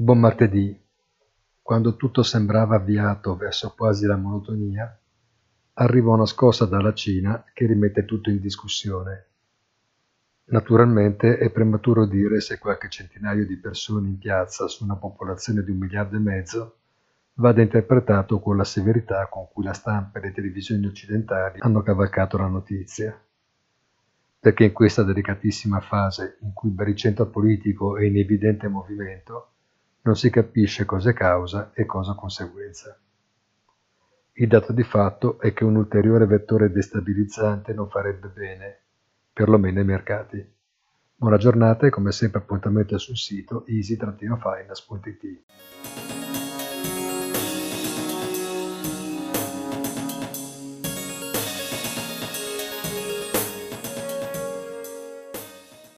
Buon martedì. Quando tutto sembrava avviato verso quasi la monotonia, arriva una scossa dalla Cina che rimette tutto in discussione. Naturalmente è prematuro dire se qualche centinaio di persone in piazza su una popolazione di un miliardo e mezzo vada interpretato con la severità con cui la stampa e le televisioni occidentali hanno cavalcato la notizia. Perché in questa delicatissima fase in cui il baricentro politico è in evidente movimento, non si capisce cosa è causa e cosa conseguenza. Il dato di fatto è che un ulteriore vettore destabilizzante non farebbe bene, perlomeno ai mercati. Buona giornata e come sempre appuntamento sul sito easy-finance.it.